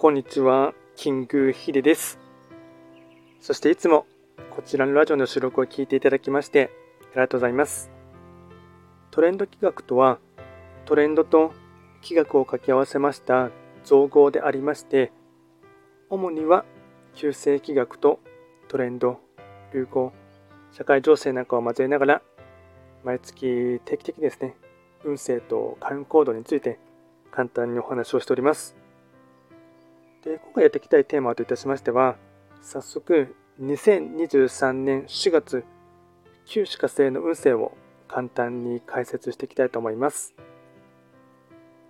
こんにちは、キングヒデです。そしていつもこちらのラジオの収録を聞いていただきましてありがとうございます。トレンド企画とは、トレンドと企画を掛け合わせました造語でありまして、主には旧世企画とトレンド、流行、社会情勢なんかを交えながら、毎月定期的ですね、運勢と開運行動について簡単にお話をしております。で今回やっていきたいテーマといたしましては、早速2023年4月、旧歯科星の運勢を簡単に解説していきたいと思います。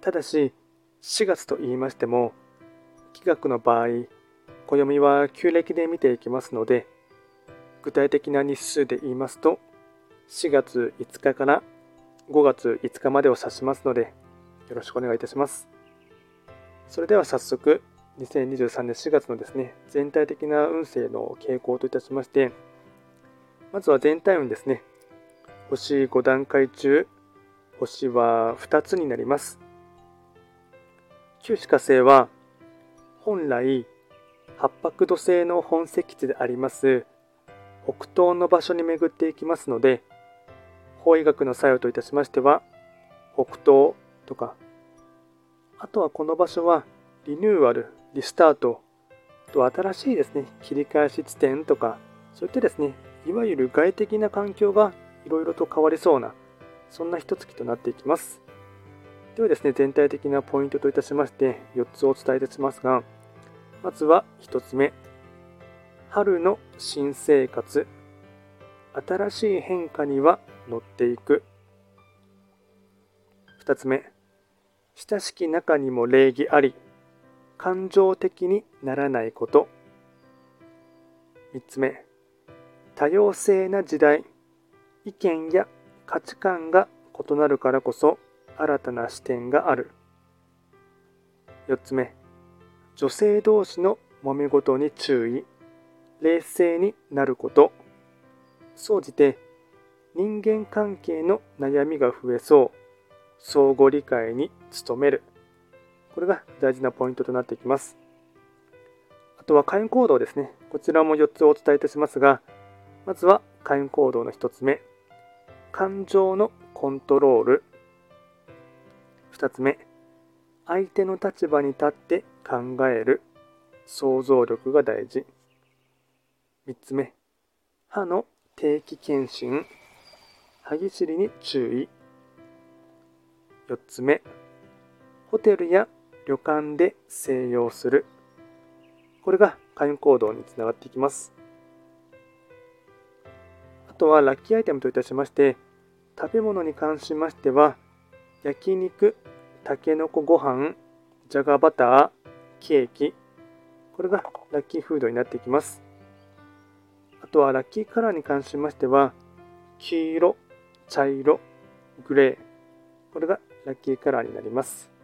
ただし、4月と言いましても、気学の場合、暦は旧暦で見ていきますので、具体的な日数で言いますと、4月5日から5月5日までを指しますので、よろしくお願いいたします。それでは早速、2023年4月のですね、全体的な運勢の傾向といたしまして、まずは全体運ですね。星5段階中、星は2つになります。旧歯科星は、本来、八白土星の本石地であります北東の場所に巡っていきますので、法医学の作用といたしましては、北東とか、あとはこの場所はリニューアル、リスタート、と新しいですね、切り返し地点とか、そういったですね、いわゆる外的な環境がいろいろと変わりそうな、そんな一月となっていきます。ではですね、全体的なポイントといたしまして、4つお伝えいたしますが、まずは1つ目、春の新生活、新しい変化には乗っていく。2つ目、親しき中にも礼儀あり、感情的にならないこと。3つ目、多様性な時代、意見や価値観が異なるからこそ新たな視点がある。4つ目、女性同士の揉め事に注意、冷静になること。総じて人間関係の悩みが増えそう。相互理解に努める。これが大事なポイントとなってきます。あとは会員行動ですね。こちらも4つお伝えいたしますが、まずは会員行動の1つ目。感情のコントロール。2つ目。相手の立場に立って考える。想像力が大事。3つ目。歯の定期検診。歯ぎしりに注意。4つ目、ホテルや旅館で静養する。これが開運行動につながっていきます。あとはラッキーアイテムといたしまして、食べ物に関しましては、焼肉、たけのこご飯、じゃがバター、ケーキ、これがラッキーフードになっていきます。あとはラッキーカラーに関しましては、黄色、茶色、グレー、これがラッキーカラーになります。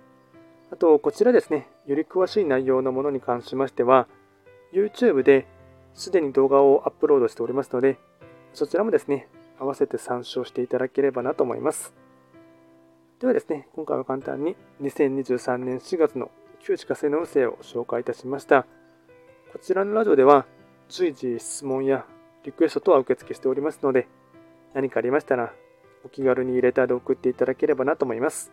あと、こちらですね、より詳しい内容のものに関しましては、YouTube ですでに動画をアップロードしておりますので、そちらもですね、合わせて参照していただければなと思います。ではですね、今回は簡単に2023年4月の旧歯科生の運勢を紹介いたしました。こちらのラジオでは随時質問やリクエスト等は受付しておりますので、何かありましたらお気軽にレターで送っていただければなと思います。